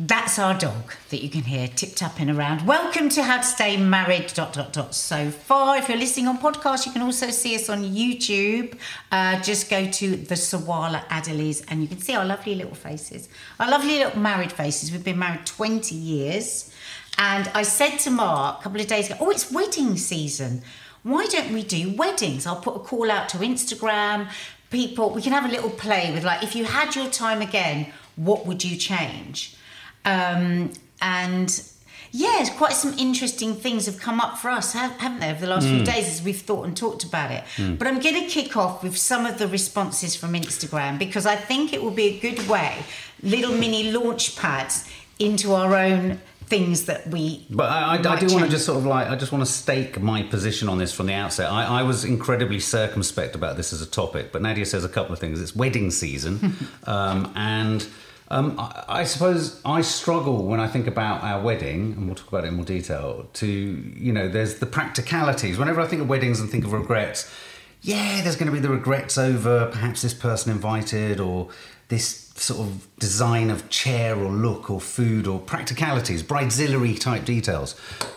That's our dog that you can hear tip tapping around. Welcome to How to Stay Married. Dot dot dot. So far, if you're listening on podcast, you can also see us on YouTube. Uh, just go to the Sawalha Adderleys, and you can see our lovely little faces, our lovely little married faces. We've been married 20 years, and I said to Mark a couple of days ago, "Oh, it's wedding season. Why don't we do weddings? I'll put a call out to Instagram. People, we can have a little play with like, if you had your time again, what would you change?" Um, and yeah, quite some interesting things have come up for us, haven't they, over the last mm. few days as we've thought and talked about it. Mm. But I'm going to kick off with some of the responses from Instagram because I think it will be a good way, little mini launch pads into our own things that we. But I, I, I do want to just sort of like I just want to stake my position on this from the outset. I, I, was incredibly circumspect about this as a topic, but Nadia says a couple of things. It's wedding season, um, and um, I, I, suppose I struggle when I think about our wedding, and we'll talk about it in more detail. To you know, there's the practicalities. Whenever I think of weddings and think of regrets, yeah, there's going to be the regrets over perhaps this person invited or this sort of design of chair or look or food or practicalities, bridezilla type details.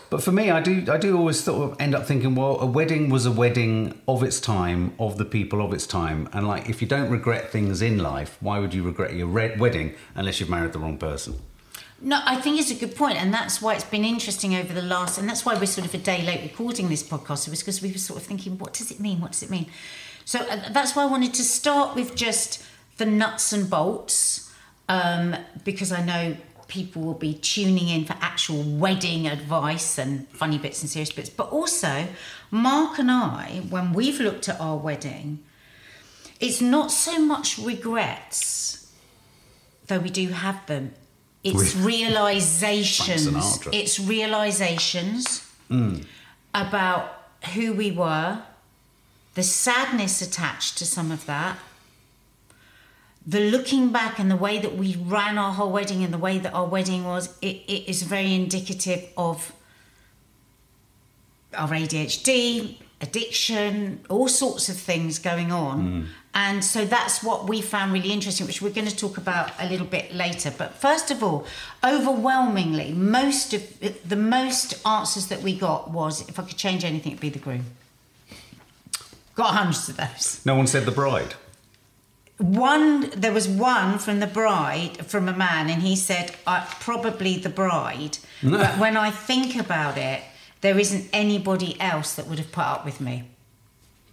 But for me, I do I do always sort of end up thinking, well, a wedding was a wedding of its time, of the people of its time, and like if you don't regret things in life, why would you regret your re- wedding unless you've married the wrong person? No, I think it's a good point, and that's why it's been interesting over the last, and that's why we're sort of a day late recording this podcast. It was because we were sort of thinking, what does it mean? What does it mean? So uh, that's why I wanted to start with just the nuts and bolts um, because I know people will be tuning in for actual wedding advice and funny bits and serious bits. But also, Mark and I, when we've looked at our wedding, it's not so much regrets, though we do have them. It's realizations. It's realizations mm. about who we were, the sadness attached to some of that, the looking back and the way that we ran our whole wedding and the way that our wedding was, it, it is very indicative of our ADHD, addiction, all sorts of things going on. Mm. And so that's what we found really interesting, which we're going to talk about a little bit later. But first of all, overwhelmingly, most of the most answers that we got was if I could change anything, it'd be the groom. Got hundreds of those. No one said the bride one there was one from the bride from a man and he said uh, probably the bride. No. but when i think about it there isn't anybody else that would have put up with me.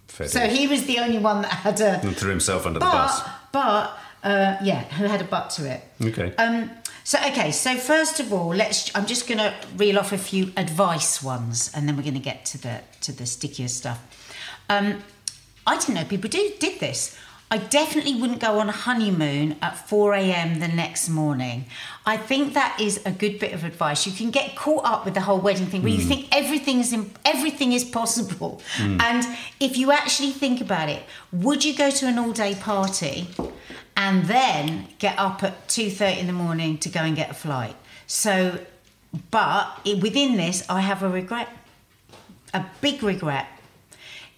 Fair so he was the only one that had a and threw himself under but, the bus. but uh, yeah who had a butt to it. Okay. Um so okay so first of all let's i'm just going to reel off a few advice ones and then we're going to get to the to the stickier stuff. Um i didn't know people do did this I definitely wouldn't go on a honeymoon at 4 a.m. the next morning. I think that is a good bit of advice. You can get caught up with the whole wedding thing where mm. you think everything is everything is possible. Mm. And if you actually think about it, would you go to an all-day party and then get up at 2:30 in the morning to go and get a flight? So but within this I have a regret. A big regret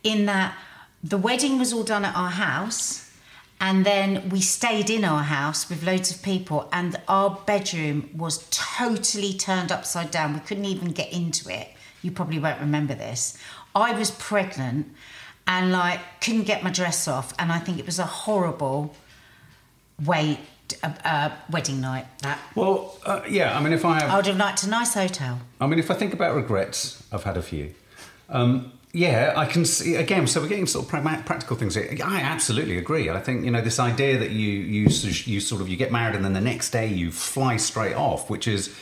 in that the wedding was all done at our house and then we stayed in our house with loads of people and our bedroom was totally turned upside down. We couldn't even get into it. You probably won't remember this. I was pregnant and like couldn't get my dress off and i think it was a horrible way uh, uh, wedding night that. Well uh, yeah i mean if i have i would have liked a nice hotel. I mean if i think about regrets i've had a few. Um, yeah, I can see again. So we're getting sort of practical things here. I absolutely agree. I think you know this idea that you you you sort of you get married and then the next day you fly straight off, which is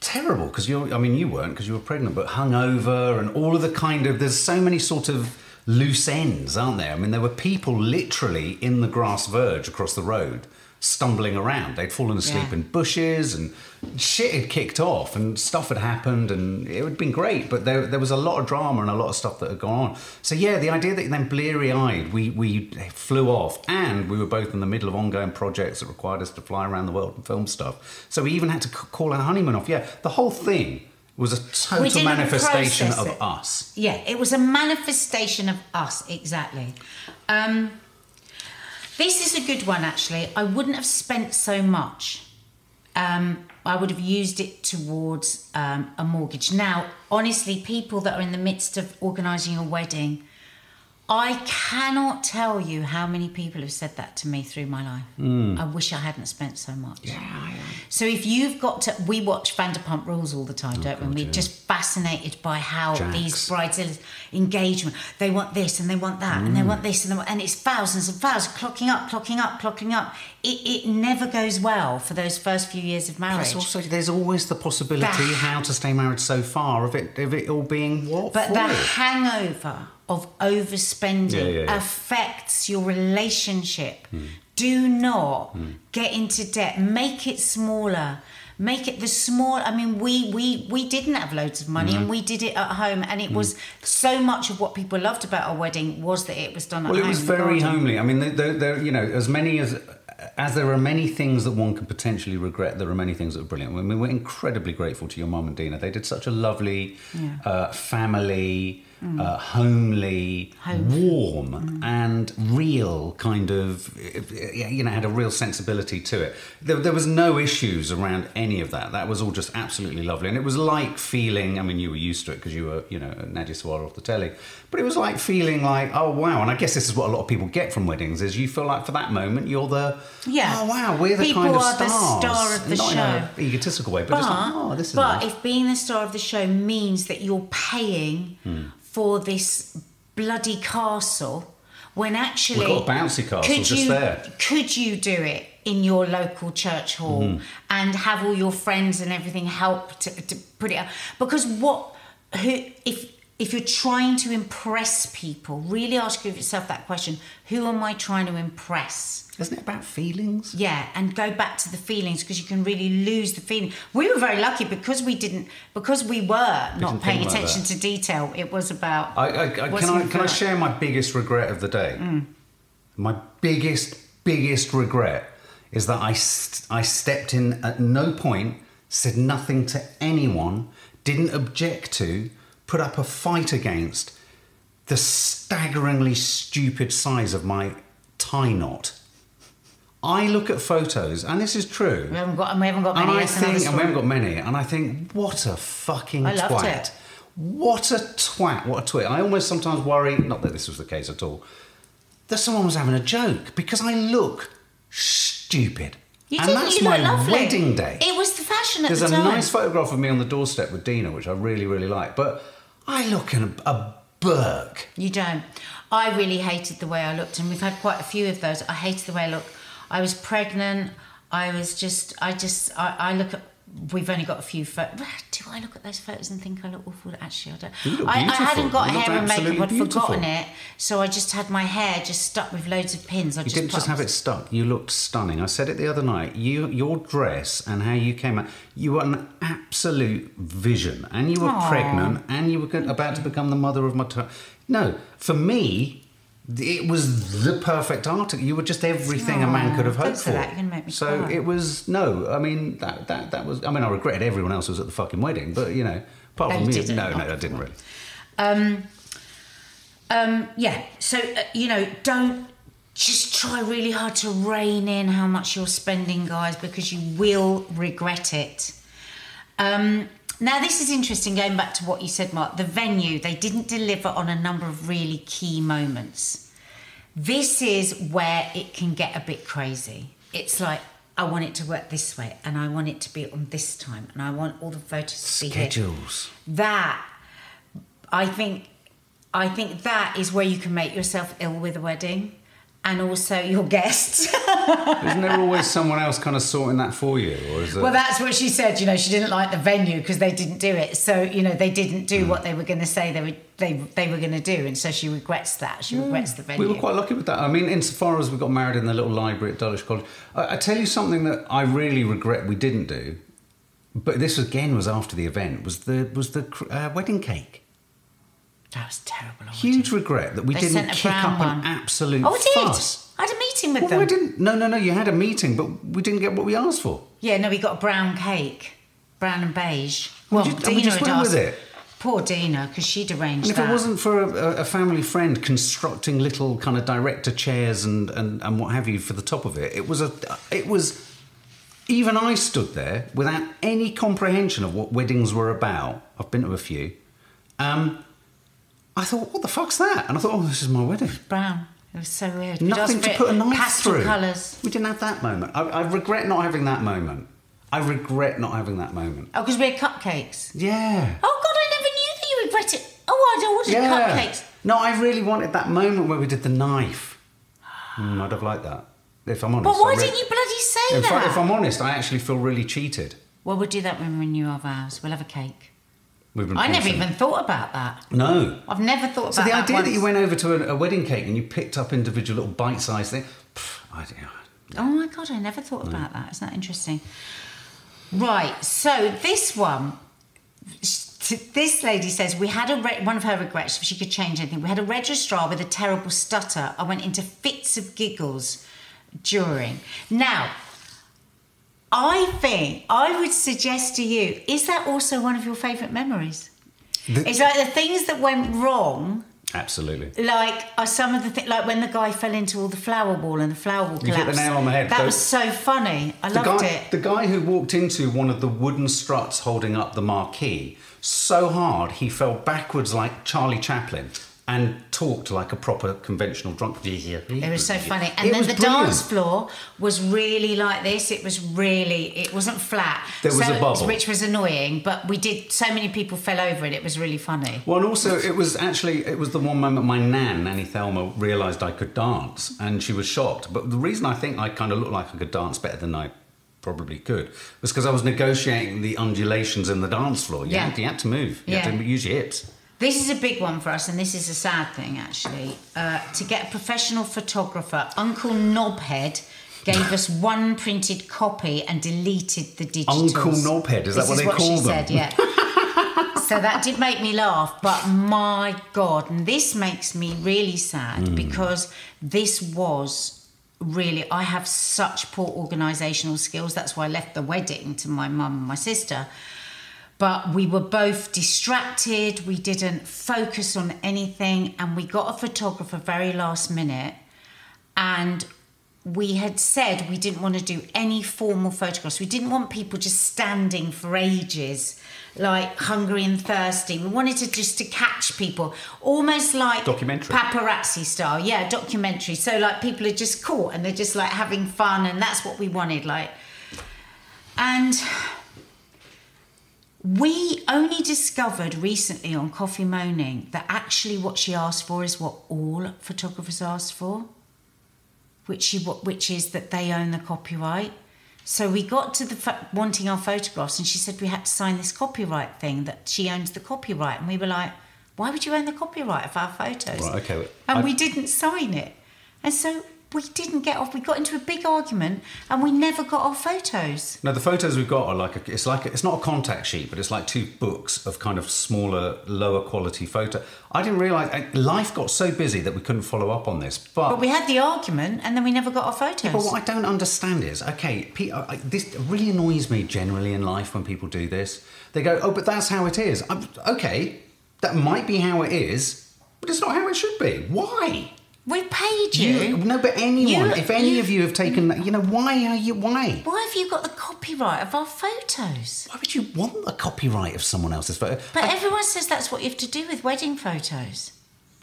terrible because you're. I mean, you weren't because you were pregnant, but hungover and all of the kind of. There's so many sort of loose ends, aren't there? I mean, there were people literally in the grass verge across the road stumbling around. They'd fallen asleep yeah. in bushes and shit had kicked off and stuff had happened and it had been great, but there, there was a lot of drama and a lot of stuff that had gone on. So yeah, the idea that then bleary eyed, we, we flew off and we were both in the middle of ongoing projects that required us to fly around the world and film stuff. So we even had to call our honeymoon off. Yeah, the whole thing was a total manifestation of us. Yeah, it was a manifestation of us, exactly. Um, this is a good one, actually. I wouldn't have spent so much. Um, I would have used it towards um, a mortgage. Now, honestly, people that are in the midst of organising a wedding, I cannot tell you how many people have said that to me through my life. Hmm. I wish I hadn't spent so much. Yeah. So if you've got to, we watch Vanderpump Rules all the time, oh, don't we? And We're yeah. just fascinated by how Jax. these bridezillas engagement. They want this and they want that and they hmm. want this and they want, and it's thousands and thousands clocking up, clocking up, clocking up. It, it never goes well for those first few years of marriage. Plus also, there's always the possibility Bah. how to stay married so far of it, of it all being what But for? the hangover of overspending Yeah, yeah, yeah. affects your relationship. Hmm. Do not hmm. get into debt. Make it smaller. Make it the small. I mean, we we we didn't have loads of money, and we did it at home, and it hmm. was so much of what people loved about our wedding was that it was done at Well, home. it was very homely. I mean, there, there, you know, as many as as there are many things that one could potentially regret, there are many things that are brilliant. I mean, we're incredibly grateful to your mum and Dina. They did such a lovely Yeah. uh, family, uh, homely, warm, and real kind of, you know, had a real sensibility to it. There, there was no issues around any of that. That was all just absolutely lovely, and it was like feeling. I mean, you were used to it because you were, you know, Nadia Sawalha off the telly, but it was like feeling like, oh wow! And I guess this is what a lot of people get from weddings: is you feel like for that moment you're the, Yeah. oh wow, we're the People kind of are the stars, star of the not show. in an egotistical way, but, But, like, oh, this is but nice. if being the star of the show means that you're paying Hmm. For this bloody castle, when actually We've got a bouncy castle could just you, there. Could you do it in your local church hall Mm-hmm. and have all your friends and everything help to, to put it up? Because what who if if you're trying to impress people, really ask yourself that question: Who am I trying to impress? Isn't it about feelings? Yeah, and go back to the feelings because you can really lose the feeling. We were very lucky because we didn't, because we were not didn't paying attention to detail. It was about. I, I, I, can I can I share my biggest regret of the day? Mm. My biggest biggest regret is that I st- I stepped in at no point, said nothing to anyone, didn't object to, put up a fight against the staggeringly stupid size of my tie knot. I look at photos, and this is true. We haven't got, and we haven't got many. And. I think, and we haven't got many, and I think, what a fucking I loved twat. it. What a twat, what a twit. I almost sometimes worry, not that this was the case at all, that someone was having a joke because I look stupid. You and didn't. that's you my lovely. wedding day. It was the fashion at There's the time. There's a nice photograph of me on the doorstep with Dina, which I really, really like. But I look in a, Burke. You don't. I really hated the way I looked, and we've had quite a few of those. I hated the way I looked. I was pregnant. I was just. I just. I, I look at. We've only got a few photos. Do I look at those photos and think I look awful? Actually, I don't. I, I hadn't got hair and makeup. I'd beautiful. forgotten it, so I just had my hair just stuck with loads of pins. I You just didn't just have it stuck. You looked stunning. I said it the other night. You, your dress and how you came out. You were an absolute vision, and you were Aw. pregnant, and you were about to become the mother of my. T- no, for me, it was the perfect article. You were just everything a man could have hoped for for. that. Make me so cry. it was no. I mean that that that was. I mean I regretted everyone else was at the fucking wedding, but you know, apart from me, no, no, I didn't really. Um, um, yeah. So uh, you know, don't just try really hard to rein in how much you're spending, guys, because you will regret it. Um, now, this is interesting. Going back to what you said, Mark, the venue they didn't deliver on a number of really key moments. This is where it can get a bit crazy. It's like. I want it to work this way, and I want it to be on this time, and I want all the photos to be here Schedules. that I think I think that is where you can make yourself ill with a wedding and also your guests. Isn't there always someone else kind of sorting that for you, or is it? well, that's what she said. You know, she didn't like the venue because they didn't do it. So you know, they didn't do what they were going to say they were they they were going to do, and so she regrets that. She regrets the venue. We were quite lucky with that. I mean, insofar as we got married in the little library at Dulwich College, I, I tell you something that I really regret we didn't do. But this again was after the event. Was the was the uh, wedding cake? That was terrible. I Huge regret that we They didn't kick up one. an absolute Oh, I did. fuss. I had a meeting with Well, them. why didn't? No, no, no. You had a meeting, but we didn't get what we asked for. Yeah, no, we got a brown cake, brown and beige. Well, you- and we just went with it. Poor Dina, because she'd arranged And if that. it wasn't for a, a family friend constructing little kind of director chairs and, and, and what have you for the top of it, it was a it was even I stood there without any comprehension of what weddings were about. I've been to a few. Um, I thought, what the fuck's that? And I thought, oh, this is my wedding. Brown. It was so weird. Nothing to put a knife pastel through. colours. We didn't have that moment. I, I regret not having that moment. I regret not having that moment. Oh, because we had cupcakes. Yeah. Oh God, I never knew that you regret it. Oh, I'd ordered Yeah. cupcakes. No, I really wanted that moment where we did the knife. Mm, I'd have liked that. If I'm honest. But why re- didn't you bloody say that? if I'm honest, I actually feel really cheated. Well, we'll do that when we renew our vows. We'll have a cake. We've been I never even thought about that. No. I've never thought about So the that idea that you went over to a, a wedding cake and you picked up individual little bite-sized thing, pff, I. Oh my god, I never thought mm. about that. Isn't that interesting? Right, so this one, this lady says we had a re- one of her regrets if she could change anything. We had a registrar with a terrible stutter. I went into fits of giggles during. Now, I think I would suggest to you: is that also one of your favourite memories? The- it's like the things that went wrong Absolutely. like are some of the things like when the guy fell into all the flower wall and the flower wall collapsed. You hit the nail on the head. That The- was so funny. I loved guy, it. the guy who walked into one of the wooden struts holding up the marquee so hard he fell backwards like Charlie Chaplin and talked like a proper conventional drunk. It was so funny. And It then the brilliant. dance floor was really like this. It was really, it wasn't flat. There was So- a bubble. Which was annoying, but we did, so many people fell over it. It was really funny. Well, and also it was actually it was the one moment my nan Nanny Thelma realised I could dance, and she was shocked. But the reason I think I kind of looked like I could dance better than I probably could was because I was negotiating the undulations in the dance floor. You, Yeah. had, you had to move. You Yeah. had to use your hips. This is a big one for us, and this is a sad thing actually. Uh, to get a professional photographer, Uncle Knobhead gave us one printed copy and deleted the digitals. Uncle Knobhead, is that This what is they what call she them? said, yeah. so that did make me laugh, but my God, and this makes me really sad Hmm. because this was really, I have such poor organisational skills. That's why I left the wedding to my mum and my sister. But we were both distracted, we didn't focus on anything, and we got a photographer very last minute. And we had said we didn't want to do any formal photographs. We didn't want people just standing for ages, like hungry and thirsty. We wanted to just to catch people, almost like Documentary. paparazzi style. Yeah, documentary. So like people are just caught and they're just like having fun, and that's what we wanted. Like, and we only discovered recently on Coffee Moaning that actually what she asked for is what all photographers ask for, which she which is that they own the copyright. So we got to the wanting our photographs, and she said we had to sign this copyright thing that she owns the copyright, and we were like, "Why would you own the copyright of our photos?" Right, okay. And I- we didn't sign it, and so we didn't get off. We got into a big argument, and we never got our photos. No, the photos we've got are like a, it's like a, it's not a contact sheet, but it's like two books of kind of smaller, lower quality photo. I didn't realise life got so busy that we couldn't follow up on this. But, But we had the argument, and then we never got our photos. but what I don't understand is okay. Pe- I, I- this really annoys me generally in life when people do this. They go, "Oh, but that's how it is." I'm, okay, that might be how it is, but it's not how it should be. Why? We paid you. You, no, but anyone, You- if any of you have taken, that, you know, why are you? Why? Why have you got the copyright of our photos? Why would you want the copyright of someone else's photo? But everyone says that's what you have to do with wedding photos.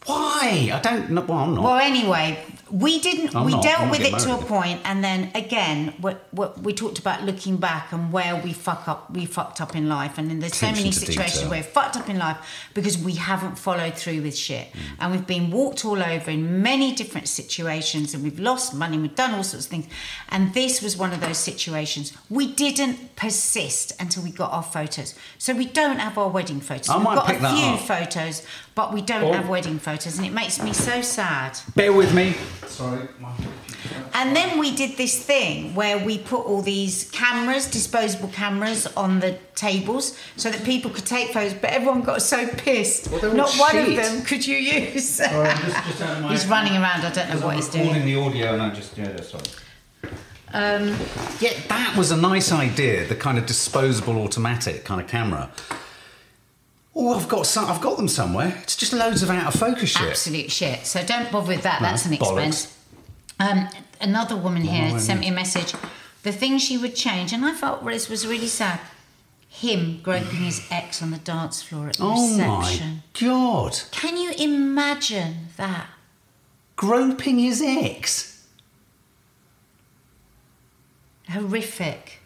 Why? I don't know. Well, I'm not. Well, anyway, we didn't. I'm we not. dealt with it getting to a point, and then again, what, what we talked about looking back and where we fuck up, we fucked up in life, and then there's so many situations detail. where we fucked up in life because we haven't followed through with shit, Mm. and we've been walked all over in many different situations, and we've lost money, we've done all sorts of things, and this was one of those situations. We didn't persist until we got our photos, so we don't have our wedding photos. I We've might got pick a that few up. photos, but we don't Oh. have wedding photos, and it makes me so sad. Bear with me. Sorry. my- And then we did this thing where we put all these cameras, disposable cameras, on the tables so that people could take photos. But everyone got so pissed. Well, Not one of them could you use. Sorry, just, just out of my- he's running around. I don't know what I'm he's doing. recording the audio and I just yeah, sorry. Um, Yeah, that was a nice idea. The kind of disposable automatic kind of camera. Oh, I've got some. I've got them somewhere. It's just loads of out of focus shit. absolute shit. So don't bother with that. No, That's an expense. Um, another woman here sent me a message the thing she would change, and I felt this was really sad. Him groping his ex on the dance floor at the Oh reception. my god! Can you imagine that? Groping his ex. Horrific.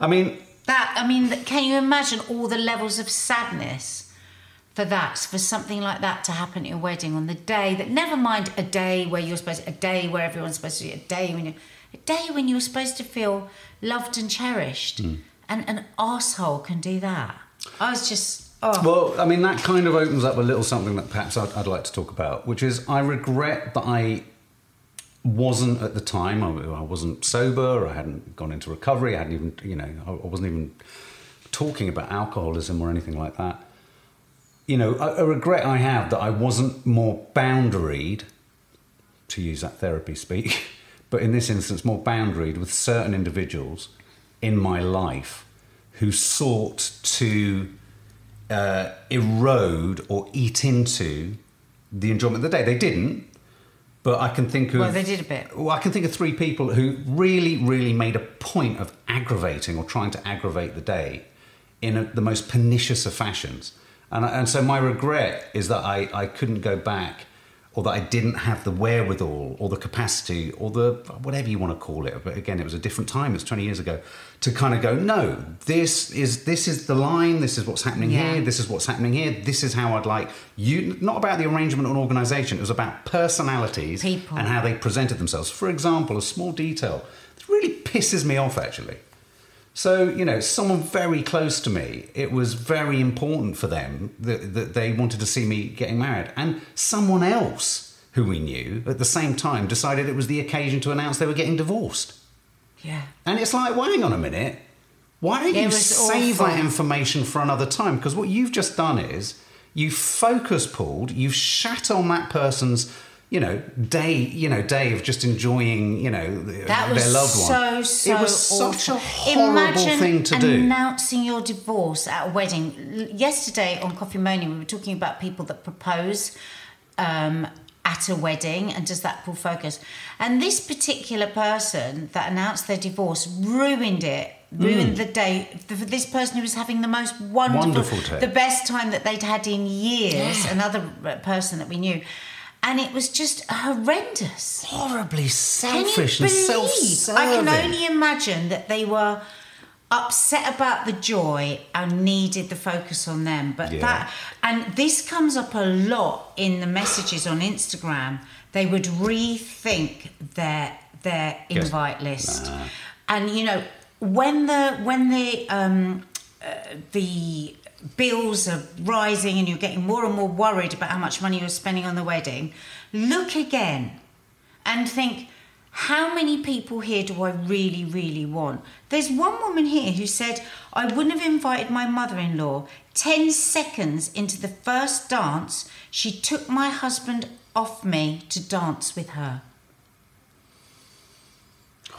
I mean, That I mean, can you imagine all the levels of sadness for that, for something like that to happen at your wedding on the day that? Never mind a day where you're supposed, a day where everyone's supposed to, be, a day when you, a day when you're supposed to feel loved and cherished, hmm. and an asshole can do that. I was just, oh, Well, I mean, that kind of opens up a little something that perhaps I'd, I'd like to talk about, which is I regret that I wasn't at the time. I, I wasn't sober. I hadn't gone into recovery. I hadn't even, you know, I, I wasn't even talking about alcoholism or anything like that. You know, a, a regret I have that I wasn't more boundaried, to use that therapy speak, but in this instance, more boundaried with certain individuals in my life who sought to uh, erode or eat into the enjoyment of the day. They didn't, but I can think of. Well, they did a bit. Well, I can think of three people who really, really made a point of aggravating or trying to aggravate the day in a, the most pernicious of fashions. And, and so my regret is that I, I couldn't go back or that I didn't have the wherewithal or the capacity or the whatever you want to call it. But again, it was a different time. It was 20 years ago to kind of go, no, this is this is the line. This is what's happening Yeah. here. This is what's happening here. This is how I'd like you. Not about the arrangement or organisation. It was about personalities People. and how they presented themselves. For example, a small detail that really pisses me off actually. So, you know, someone very close to me, it was very important for them that, that they wanted to see me getting married. And someone else who we knew at the same time decided it was the occasion to announce they were getting divorced. yeah. And it's like, well, hang on a minute. Why don't It you save awful. that information for another time? Because what you've just done is you've focus pulled, you've shat on that person's, you know, day, you know, day of just enjoying, you know, That their was loved so one. so it was such a horrible Imagine thing to do. announcing your divorce at a wedding. Yesterday on Coffee Moaning, we were talking about people that propose um, at a wedding and does that pull focus. And this particular person that announced their divorce ruined it. Ruined the day for this person who was having the most wonderful, Mm. Wonderful the best time that they'd had in years. Another uh, person that we knew, and it was just horrendous. Horribly selfish and self-serving. I can only imagine that they were upset about the joy and needed the focus on them. But Yeah. that and this comes up a lot in the messages on Instagram. They would rethink their their Yes. invite list, and you know when the when the um, uh, the bills are rising and you're getting more and more worried about how much money you're spending on the wedding, look again and think, how many people here do I really, really want? There's one woman here who said, I wouldn't have invited my mother in law. 10 seconds into the first dance, she took my husband off me to dance with her.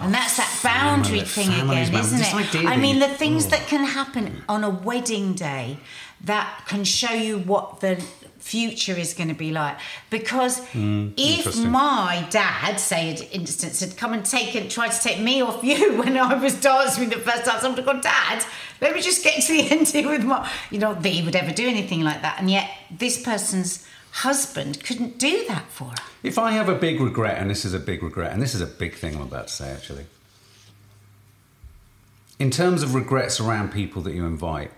And that's that boundary Family- thing families, again, isn't it? idea I mean, the things oh. that can happen on a wedding day that can show you what the future is going to be like. Because if Hmm, my dad, say, for instance, had come and taken, tried to take me off you when I was dancing the first time, someone would have gone, Dad, let me just get to the end here with my. You know, that he would ever do anything like that. And yet, this person's husband couldn't do that for her. If I have a big regret, and this is a big regret, and this is a big thing I'm about to say actually, in terms of regrets around people that you invite,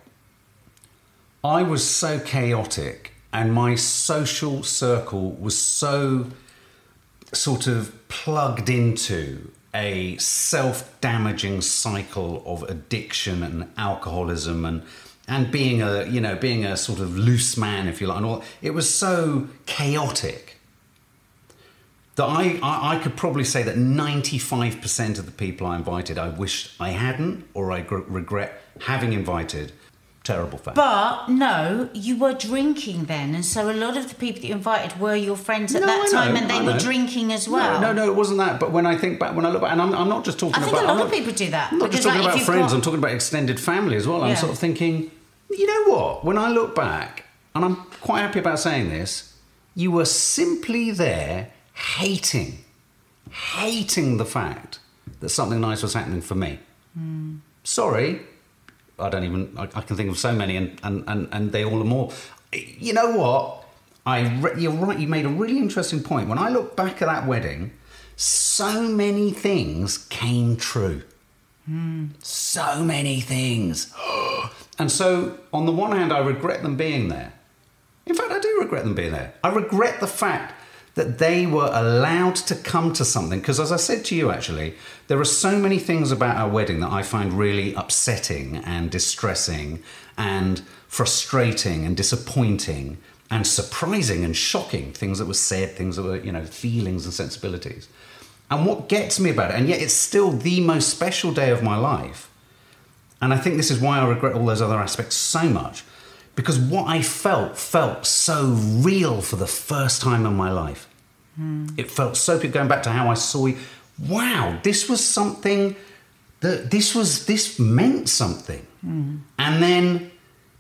I was so chaotic and my social circle was so sort of plugged into a self damaging cycle of addiction and alcoholism and and being a you know being a sort of loose man if you like and all. It was so chaotic that I, I, I could probably say that 95% of the people I invited I wished I hadn't or I gr- regret having invited terrible fact But no, you were drinking then, and so a lot of the people that you invited were your friends at No, that time, and they were drinking as well. No, no, no, it wasn't that. But when I think back, when I look back, and I'm, I'm not just talking I think about. a lot of people do that, I'm not just talking like, about friends. got- I'm talking about extended family as well. I'm sort of thinking, you know what? When I look back, and I'm quite happy about saying this, you were simply there hating, hating the fact that something nice was happening for me. Sorry, I don't even. I, I can think of so many, and, and, and, and they all are more. You know what? I re- you're right. You made a really interesting point. When I look back at that wedding, so many things came true. So many things. and so, on the one hand, I regret them being there. In fact, I do regret them being there. I regret the fact that they were allowed to come to something. Because, as I said to you, actually, there are so many things about our wedding that I find really upsetting and distressing and frustrating and disappointing and surprising and shocking. Things that were said, things that were, you know, feelings and sensibilities. And what gets me about it, and yet it's still the most special day of my life. And I think this is why I regret all those other aspects so much. Because what I felt felt so real for the first time in my life. Hmm. It felt so good going back to how I saw you. Wow, this was something that this was this meant something. Hmm. And then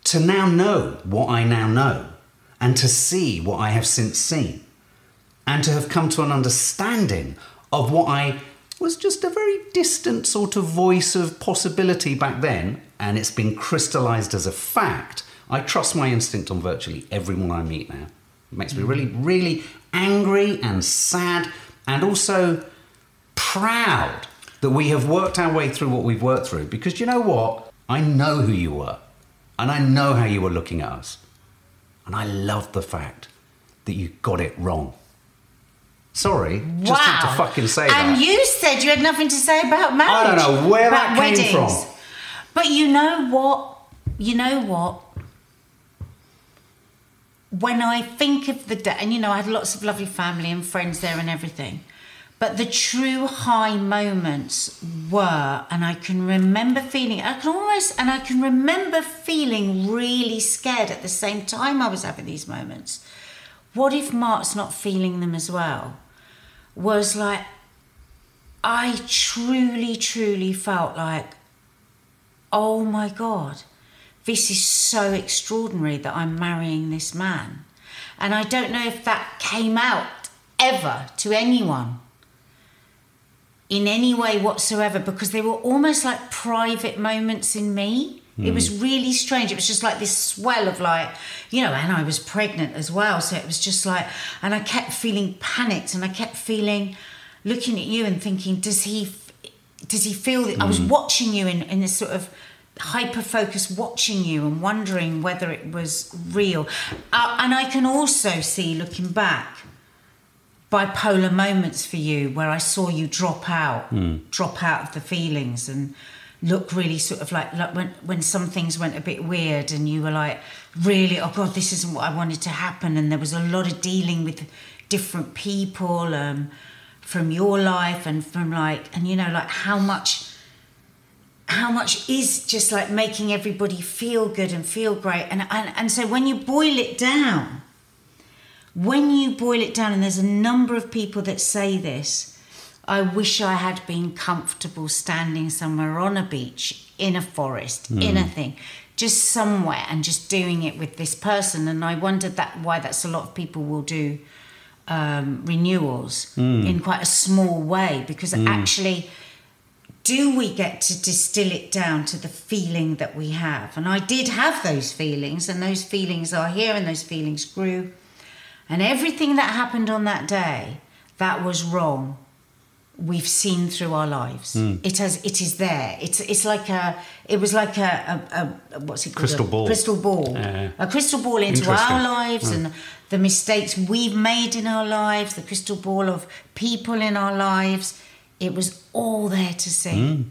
to now know what I now know and to see what I have since seen and to have come to an understanding of what I was just a very distant sort of voice of possibility back then, and it's been crystallized as a fact. I trust my instinct on virtually everyone I meet now. It makes me really, really angry and sad, and also proud that we have worked our way through what we've worked through. Because you know what? I know who you were, and I know how you were looking at us. And I love the fact that you got it wrong. Sorry, just had to fucking say and that. And you said you had nothing to say about marriage. I don't know where that came from. But you know what? You know what? When I think of the day, and you know, I had lots of lovely family and friends there and everything. But the true high moments were, and I can remember feeling, I can almost, and I can remember feeling really scared at the same time I was having these moments. What if Mark's not feeling them as well? Was like, I truly, truly felt like, oh my God, this is so extraordinary that I'm marrying this man. And I don't know if that came out ever to anyone in any way whatsoever because they were almost like private moments in me. It was hmm. really strange. It was just like this swell of like, you know, and I was pregnant as well. So it was just like, and I kept feeling panicked and I kept feeling, looking at you and thinking, does he, does he feel that I was hmm. watching you in, in this sort of hyper focus, watching you and wondering whether it was real. Uh, and I can also see looking back, bipolar moments for you where I saw you drop out, drop out of the feelings and look really sort of like, like when, when some things went a bit weird and you were like, really, oh God, this isn't what I wanted to happen. And there was a lot of dealing with different people um, from your life and from like, and you know, like how much how much is just like making everybody feel good and feel great. And, and and so when you boil it down when you boil it down and there's a number of people that say this i wish i had been comfortable standing somewhere on a beach in a forest in hmm. a thing just somewhere and just doing it with this person. And i wondered that why that's a lot of people will do um, renewals hmm. in quite a small way because hmm. actually do we get to distill it down to the feeling that we have? And I did have those feelings, and those feelings are here, and those feelings grew. And everything that happened on that day that was wrong, we've seen through our lives. Hmm. It has, it is there. It's, it's like a, it was like a, a, a what's it called? Crystal A ball. Crystal ball. A crystal ball into our lives hmm. and the mistakes we've made in our lives, the crystal ball of people in our lives. It was all there to see. Hmm.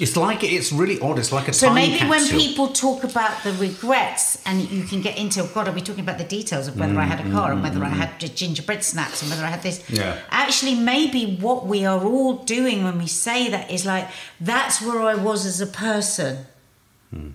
It's like it's really odd. It's like a So maybe when people talk about the regrets, and you can get into, God, are we talking about the details of whether I had a mm, car mm, and whether I mm, had gingerbread snacks and whether I had this? Yeah. Actually, maybe what we are all doing when we say that is like, that's where I was as a person. Hmm.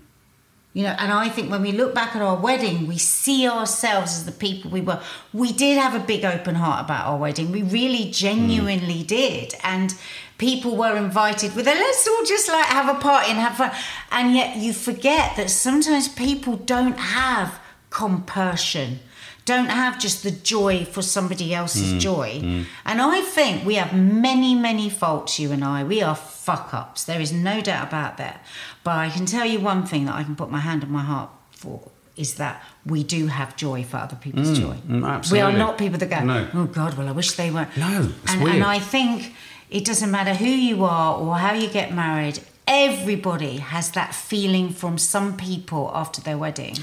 You know, and I think when we look back at our wedding, we see ourselves as the people we were. We did have a big open heart about our wedding. We really genuinely mm. did. And people were invited with a let's all just like have a party and have fun. And yet you forget that sometimes people don't have compassion, don't have just the joy for somebody else's Mm, joy. And I think we have many, many faults, you and I. We are fuck ups. There is no doubt about that. But I can tell you one thing that I can put my hand on my heart for is that we do have joy for other people's joy. mm, We are not people that go, No. oh God, well, I wish they weren't. No, and, and I think it doesn't matter who you are or how you get married, everybody has that feeling from some people after their wedding.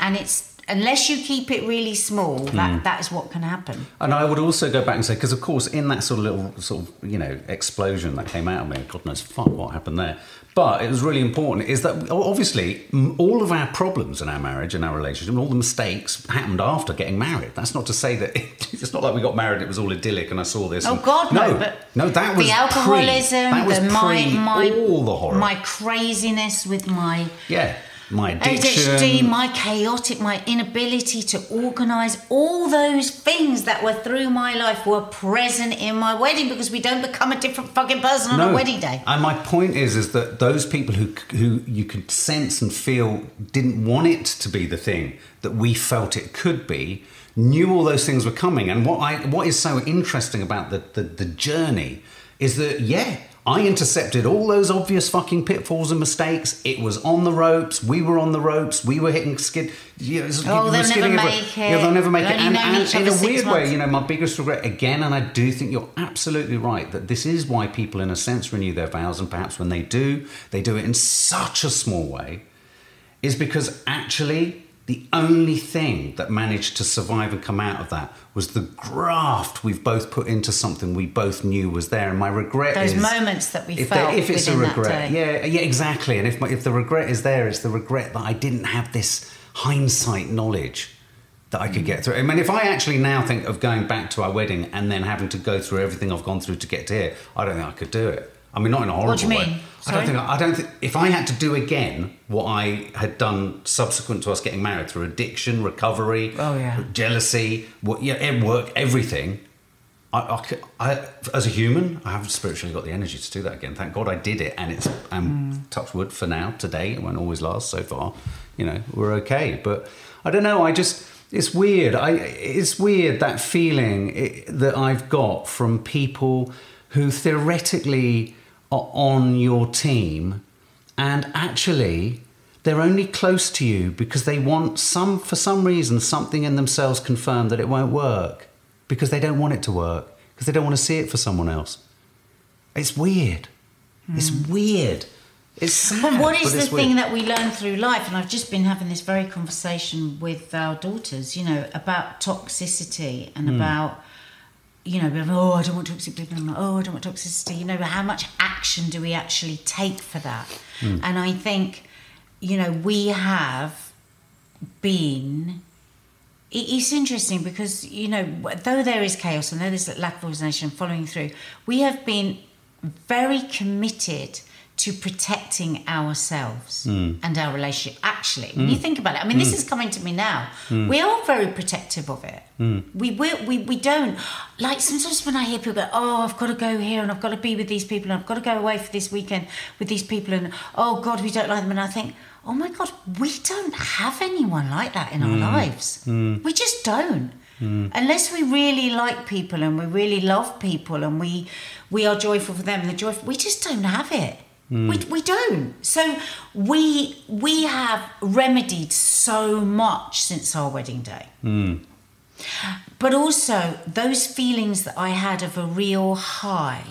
And it's, unless you keep it really small, that, hmm. that is what can happen. And I would also go back and say, because of course, in that sort of little sort of you know explosion that came out of me, God knows fuck what happened there. But it was really important is that obviously all of our problems in our marriage and our relationship, and all the mistakes happened after getting married. That's not to say that it's not like we got married; it was all idyllic, and I saw this. Oh and- God, no! but no, that was the pre- alcoholism, that was the my my all the horror. my craziness with my yeah, my addiction. ADHD, my chaotic, my inability to organise, all those things that were through my life were present in my wedding because we don't become a different fucking person on a wedding day. And my point is, is that those people who who you could sense and feel didn't want it to be the thing that we felt it could be, knew all those things were coming. And what I what is so interesting about the the, the journey is that yeah. I intercepted all those obvious fucking pitfalls and mistakes. It was on the ropes. We were on the ropes. We were hitting skid. You know, Oh, they'll never make Yeah, they'll never make it. And, and in a weird way, you know, my biggest regret again, and I do think you're absolutely right that this is why people, in a sense, renew their vows, and perhaps when they do, they do it in such a small way, is because actually the only thing that managed to survive and come out of that was the graft we've both put into something we both knew was there. And my regret Those is moments that we if, felt there- if it's a regret, yeah, yeah, exactly. And if my, if the regret is there, it's the regret that I didn't have this hindsight knowledge that I could get through. I mean, if I actually now think of going back to our wedding and then having to go through everything I've gone through to get to here, I don't think I could do it. I mean, not in a horrible do you way. mean? I don't think. I don't think if I had to do again what I had done subsequent to us getting married through addiction, recovery, Oh, yeah. jealousy, what, yeah, work, everything. I, I, I, as a human, I haven't spiritually got the energy to do that again. Thank God I did it, and it's um, touch wood for now. Today, it won't always last. So far, you know, we're okay. But I don't know. I just it's weird. I it's weird that feeling i that I've got from people who theoretically on your team, and actually they're only close to you because they want some for some reason something in themselves confirmed that it won't work because they don't want it to work because they don't want to see it for someone else it's weird it's weird it's sad, But what is but the weird. thing that we learn through life? And I've just been having this very conversation with our daughters, you know, about toxicity and Hmm. about, you know, oh, I don't want toxic people. I'm like, oh, I don't want toxicity. You know, how much action do we actually take for that? Hmm. And I think, you know, we have been it's interesting because you know though there is chaos and though there's lack of organisation following through we have been very committed to protecting ourselves hmm. and our relationship. Actually when you hmm. think about it i mean this hmm. is coming to me now. We are very protective of it. We, we we we don't like sometimes when i hear people go oh i've got to go here and i've got to be with these people and i've got to go away for this weekend with these people and oh god we don't like them. And i think oh my god we don't have anyone like that in our lives. We just don't. Unless we really like people and we really love people and we we are joyful for them and the joy we just don't have it we, we don't so we we have remedied so much since our wedding day but also those feelings that i had of a real high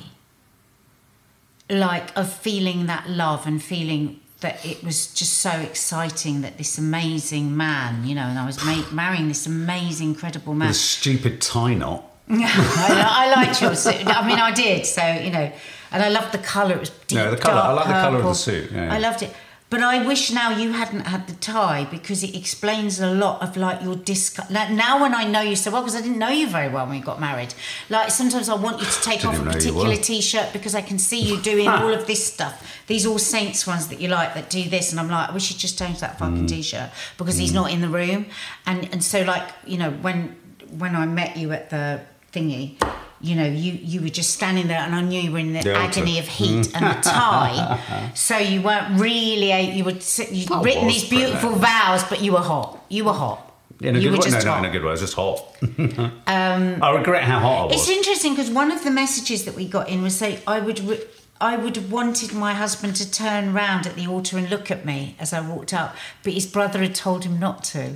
like of feeling that love and feeling that it was just so exciting that this amazing man, you know, and I was ma- marrying this amazing, incredible man. the stupid tie knot I, I liked your suit. I mean, I did. So you know, and I loved the colour. It was deep, No, the colour- I like the colour of the suit, yeah, yeah. I loved it. But I wish now you hadn't had the tie because it explains a lot of like your disc. Like, now when I know you so well, because I didn't know you very well when we got married. Like sometimes I want you to take off a even know you particular t-shirt because I can see you doing all of this stuff. These All Saints ones that you like that do this, and I'm like, I wish you'd just change that Mm. fucking t-shirt because he's not in the room. And and so like you know when when I met you at the thingy. You know, you you were just standing there, and I knew you were in the The altar. agony of heat mm. and the tie. so you weren't really. a- You would you'd I written these uh, beautiful loud. vows, but you were hot. You were hot. In a You good were way? just no, hot. no, in a good way. I was just hot. Um, I regret how hot I was. It's interesting because one of the messages that we got in was say I would re- I would have wanted my husband to turn round at the altar and look at me as I walked up, but his brother had told him not to.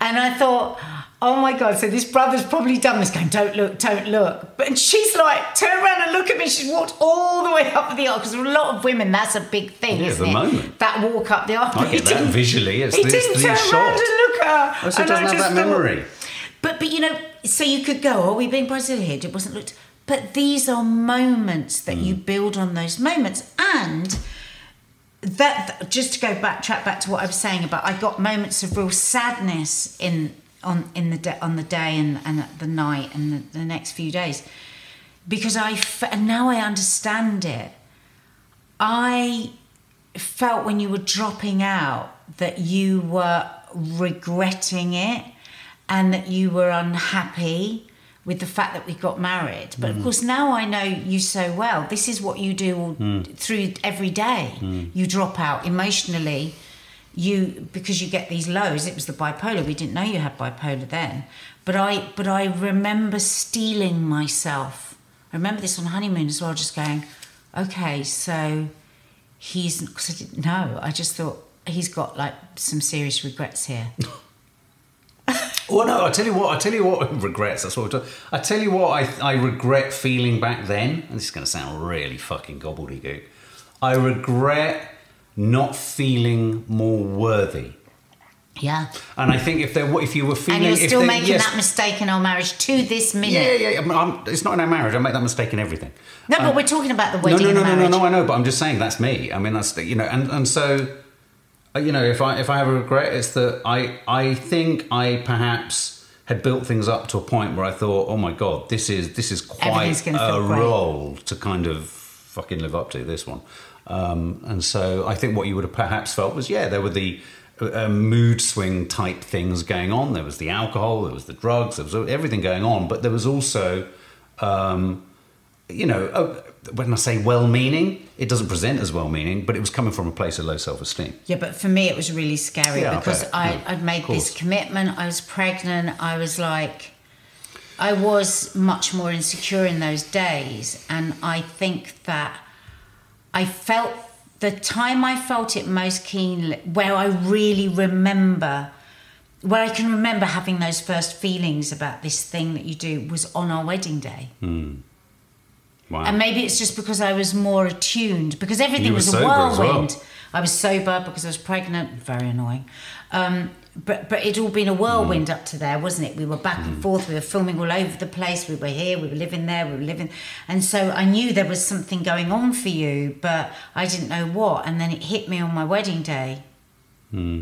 And I thought, oh my God, so this brother's probably done this, going, don't look, don't look. But and she's like, turn around and look at me. She's walked all the way up the aisle because for a lot of women, that's a big thing. Yeah, isn't the it? moment. That walk up the aisle. I he get that didn't- visually. It's he this, didn't the turn shot. around and look at her. So it And I doesn't have just that thought- memory. but but you know, so you could go, oh, we've been Brazil here, it wasn't looked. But these are moments that you mm. build on those moments, and that just to go back, track back to what I was saying about, I got moments of real sadness in on in the on the day and and the night and the, the next few days, because I f- and now I understand it. I felt when you were dropping out that you were regretting it and that you were unhappy with the fact that we got married. But of mm. course, now I know you so well. This is what you do all mm. through every day. Mm. You drop out emotionally. You because you get these lows. It was the bipolar. We didn't know you had bipolar then. But I but I remember steeling myself. I remember this on honeymoon as well, just going, okay, so he's because I didn't know. I just thought he's got like some serious regrets here. Well, no, I tell you what. I tell you what. Regrets. That's what we're talking. I tell you what. I I regret feeling back then. And this is going to sound really fucking gobbledygook. I regret not feeling more worthy. Yeah. And I think if there, were- if you were feeling, And you're still there- making yes, that mistake in our marriage to this minute. Yeah, yeah. yeah. I mean, I'm, it's not in our marriage. I make that mistake in everything. No, Um, but we're talking about the no, wedding no, no, and no, the no, no. I know, but I'm just saying that's me. I mean, that's the- you know, and and so, you know, if I if I have a regret, it's that I I think I perhaps had built things up to a point where I thought, oh my god, this is this is quite a great. role to kind of fucking live up to this one. Um, and so I think what you would have perhaps felt was, yeah, there were the uh, mood swing type things going on. There was the alcohol, there was the drugs, there was everything going on, but there was also, um, you know, uh, when I say well-meaning, it doesn't present as well-meaning, but it was coming from a place of low self-esteem. Yeah, but for me, it was really scary Yeah, because. I, Yeah, I'd made this commitment. I was pregnant. I was like, I was much more insecure in those days. And I think that I felt the time I felt it most keenly, where I really remember, where I can remember having those first feelings about this thing that you do was on our wedding day. Wow. And maybe it's just because I was more attuned because everything was a as well. whirlwind. I was sober because I was pregnant. Very annoying. Um, but but it'd all been a whirlwind up to there, wasn't it? We were back and forth. We were filming all over the place. We were here. We were living there. We were living, and so I knew there was something going on for you, but I didn't know what. And then it hit me on my wedding day,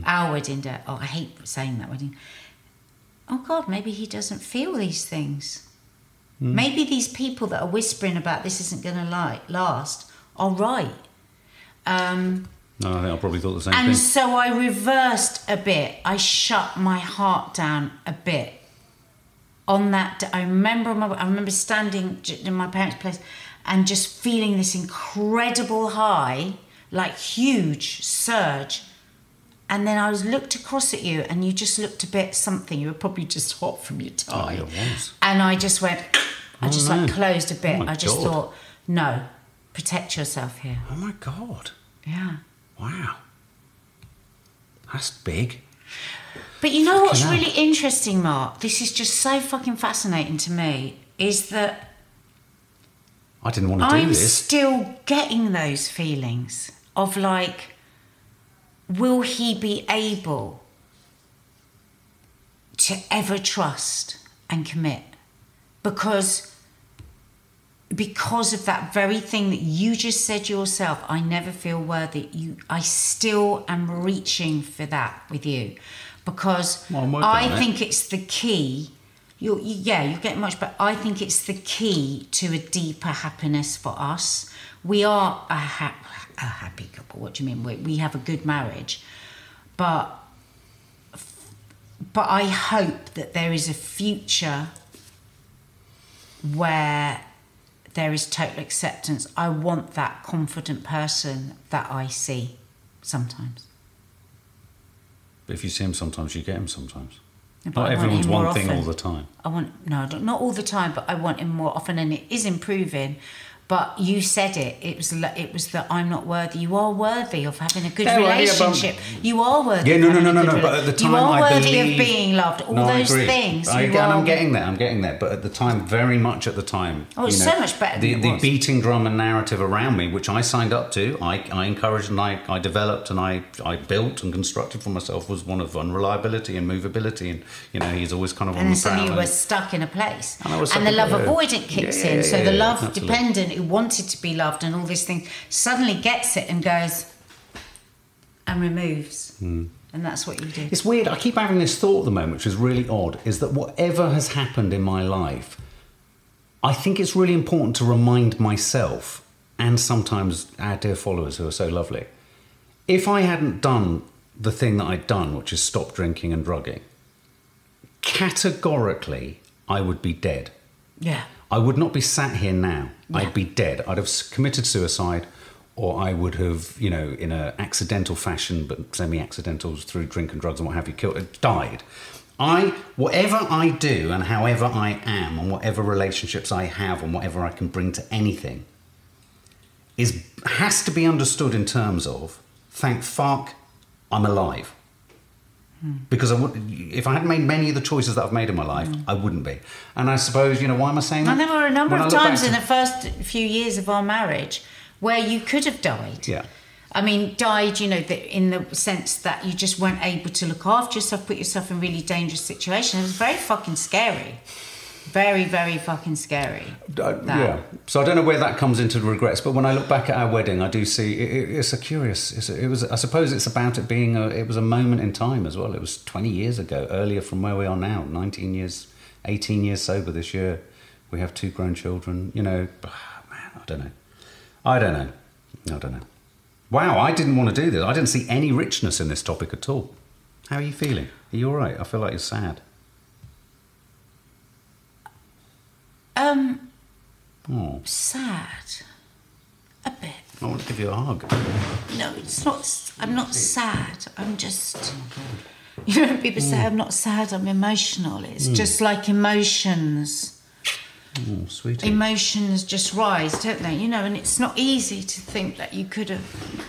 our wedding day. Oh, I hate saying that wedding. Oh God, maybe he doesn't feel these things. Maybe these people that are whispering about this isn't going to like last are right. Um, no, I think I probably thought the same and thing. so I reversed a bit. I shut my heart down a bit. On that, I remember. I remember standing in my parents' place and just feeling this incredible high, like huge surge. And then I was looked across at you, and you just looked a bit something. You were probably just hot from your tie. Oh, I was. And I just went. I Oh, just no. like closed a bit. Oh, I just God. thought, no, protect yourself here. Oh my god! Yeah. Wow, that's big. But you know what's Fucking hell. really interesting, Mark? This is just so fucking fascinating to me. Is that I didn't want to do I'm this. still getting those feelings of like, will he be able to ever trust and commit? Because because of that very thing that you just said yourself, I never feel worthy. You, I still am reaching for that with you, because Well, I it. think it's the key. You're, you, yeah, you get much, but I think it's the key to a deeper happiness for us. We are a, ha- a happy couple. What do you mean? We, we have a good marriage, but but I hope that there is a future where there is total acceptance. I want that confident person that I see sometimes. But if you see him sometimes, you get him sometimes. But Not everyone's one thing often. all the time. I want no, not all the time, but I want him more often, and it is improving. But you said it. It was it was that I'm not worthy. You are worthy of having a good Yeah, well, yeah, but- relationship. you are worthy. Yeah, no, no, no, no, no. But at the time, you are I worthy believe, of being loved. All No, I those agree. things. I, you and are, I'm getting there. I'm getting there. But at the time, very much at the time. Oh, it's you know, so much better The, than it the was. beating drum and narrative around me, which I signed up to, I, I encouraged and I, I developed and I, I built and constructed for myself was one of unreliability and movability. And you know, he's always kind of on and the then suddenly prowl you were stuck in a place. And I was And the love avoidant kicks Yeah, in. yeah, so yeah, the love absolutely. dependent who wanted to be loved and all these things suddenly gets it and goes and removes. Hmm. And that's what you do. It's weird. I keep having this thought at the moment, which is really odd, is that whatever has happened in my life, I think it's really important to remind myself and sometimes our dear followers who are so lovely. If I hadn't done the thing that I'd done, which is stop drinking and drugging, categorically, I would be dead. Yeah. I would not be sat here now. Yeah. I'd be dead. I'd have committed suicide, or I would have, you know, in an accidental fashion, but semi-accidental through drink and drugs and what have you, killed, died. I, whatever I do and however I am, and whatever relationships I have, and whatever I can bring to anything, is has to be understood in terms of, thank fuck, I'm alive. Because I would, if I hadn't made many of the choices that I've made in my life, mm. I wouldn't be. And I suppose, you know, why am I saying that? And there were a number When of times in the first few years of our marriage where you could have died. Yeah. I mean, died, you know, the, in the sense that you just weren't able to look after yourself, put yourself in really dangerous situations. It was very fucking scary. Very, very fucking scary. Uh, yeah. So I don't know where that comes into regrets, but when I look back at our wedding, I do see it, it- it's a curious. It's a, it was. I suppose it's about it being a. It was a moment in time as well. It was twenty years ago, earlier from where we are now. Nineteen years, eighteen years sober this year. We have two grown children. You know, man, I don't know. I don't know. I don't know. Wow, I didn't want to do this. I didn't see any richness in this topic at all. How are you feeling? Are you all right? I feel like you're sad. Um, Oh, sad. A bit. I want to give you a hug. No, it's not. I'm not sad. I'm just. You know, people say hmm. I'm not sad. I'm emotional. It's hmm. just like emotions. Oh, sweetie. Emotions just rise, don't they? You know, and it's not easy to think that you could have.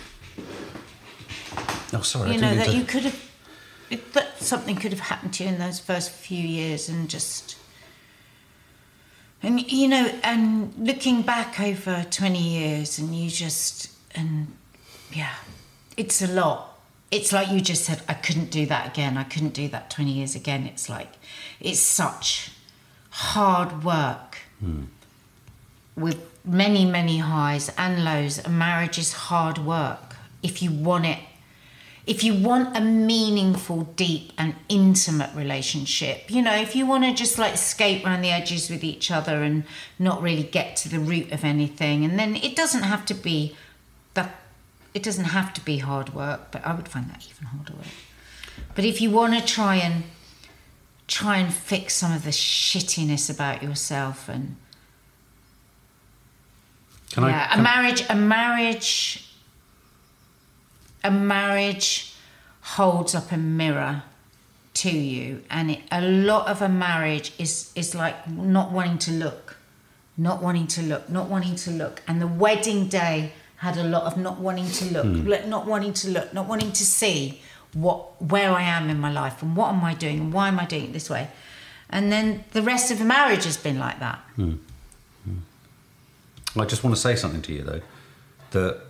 oh, sorry. You know that to- you could have. it- That something could have happened to you in those first few years, and just. And you know, and looking back over twenty years, and you just and yeah, it's a lot. It's like you just said, I couldn't do that again. I couldn't do that 20 years again. It's like, it's such hard work hmm. with many, many highs and lows. A marriage is hard work if you want it. If you want a meaningful, deep, and intimate relationship, you know, if you want to just like skate around the edges with each other and not really get to the root of anything, and then it doesn't have to be that it doesn't have to be hard work, but I would find that even harder work. But if you want to try and try and fix some of the shittiness about yourself and Can I? yeah, a marriage, a marriage, a marriage holds up a mirror to you, and it, a lot of a marriage is is like not wanting to look, not wanting to look, not wanting to look, and the wedding day had a lot of not wanting to look, hmm. look- not wanting to look, not wanting to see what where I am in my life and what am I doing and why am I doing it this way, and then the rest of the marriage has been like that. Hmm. Hmm. I just want to say something to you though, that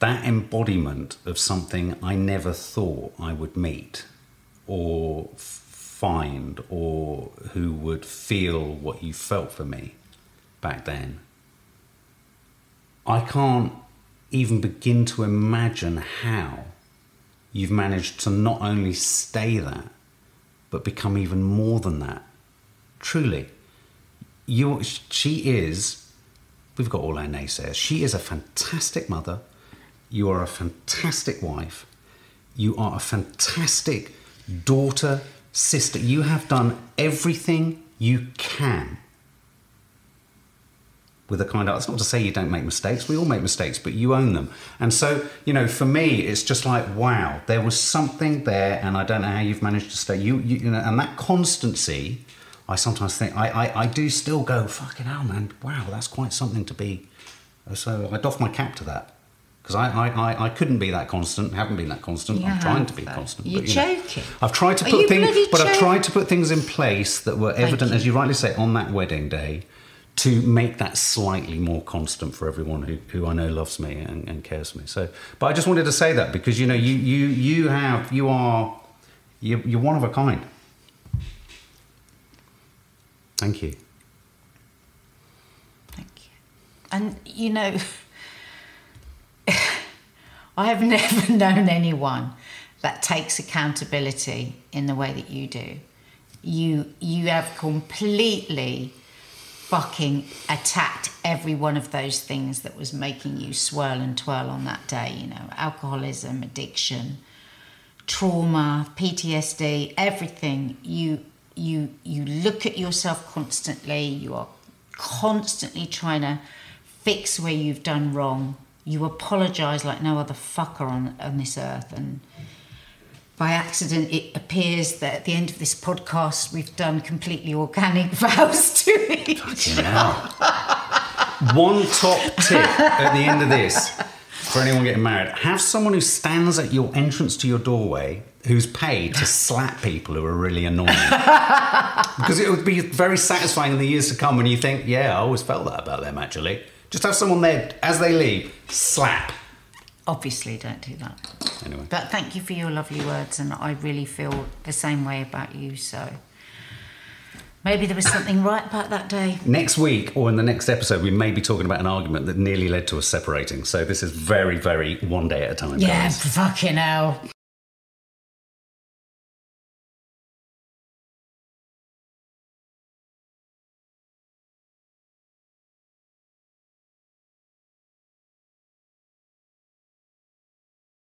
that embodiment of something I never thought I would meet, or find, or who would feel what you felt for me back then. I can't even begin to imagine how you've managed to not only stay that, but become even more than that. Truly, you, she is we've got all our naysayers. She is a fantastic mother. You are a fantastic wife. You are a fantastic daughter, sister. You have done everything you can with a kind of. It's not to say you don't make mistakes. We all make mistakes, but you own them. And so, you know, for me, it's just like, wow, there was something there, and I don't know how you've managed to stay. You, you, you know, and that constancy. I sometimes think I, I, I do still go fucking hell, man. Wow, that's quite something to be. So I doff my cap to that because I, I, I, I couldn't be that constant. Haven't been that constant. You I'm trying to be constant. You're but, you know, joking. I've tried to Are put things, but I've tried to put things in place that were evident, you. as you rightly say, on that wedding day, to make that slightly more constant for everyone who, who I know loves me and, and cares for me. So, but I just wanted to say that because you know you you you have you are you, you're one of a kind. Thank you. Thank you. And you know, I have never known anyone that takes accountability in the way that you do. You you have completely fucking attacked every one of those things that was making you swirl and twirl on that day, you know, alcoholism, addiction, trauma, PTSD, everything. You you you look at yourself constantly. You are constantly trying to fix where you've done wrong. You apologize like no other fucker on on this earth, and by accident, it appears that at the end of this podcast, we've done completely organic vows to each. Know. One top tip at the end of this for anyone getting married: have someone who stands at your entrance to your doorway who's paid to slap people who are really annoying. because it would be very satisfying in the years to come when you think, "Yeah, I always felt that about them." Actually, just have someone there as they leave, slap. Obviously, don't do that. Anyway. But thank you for your lovely words, and I really feel the same way about you. So maybe there was something right about that day. Next week or in the next episode, we may be talking about an argument that nearly led to us separating. So this is very, very one day at a time. Yeah, guys. fucking hell.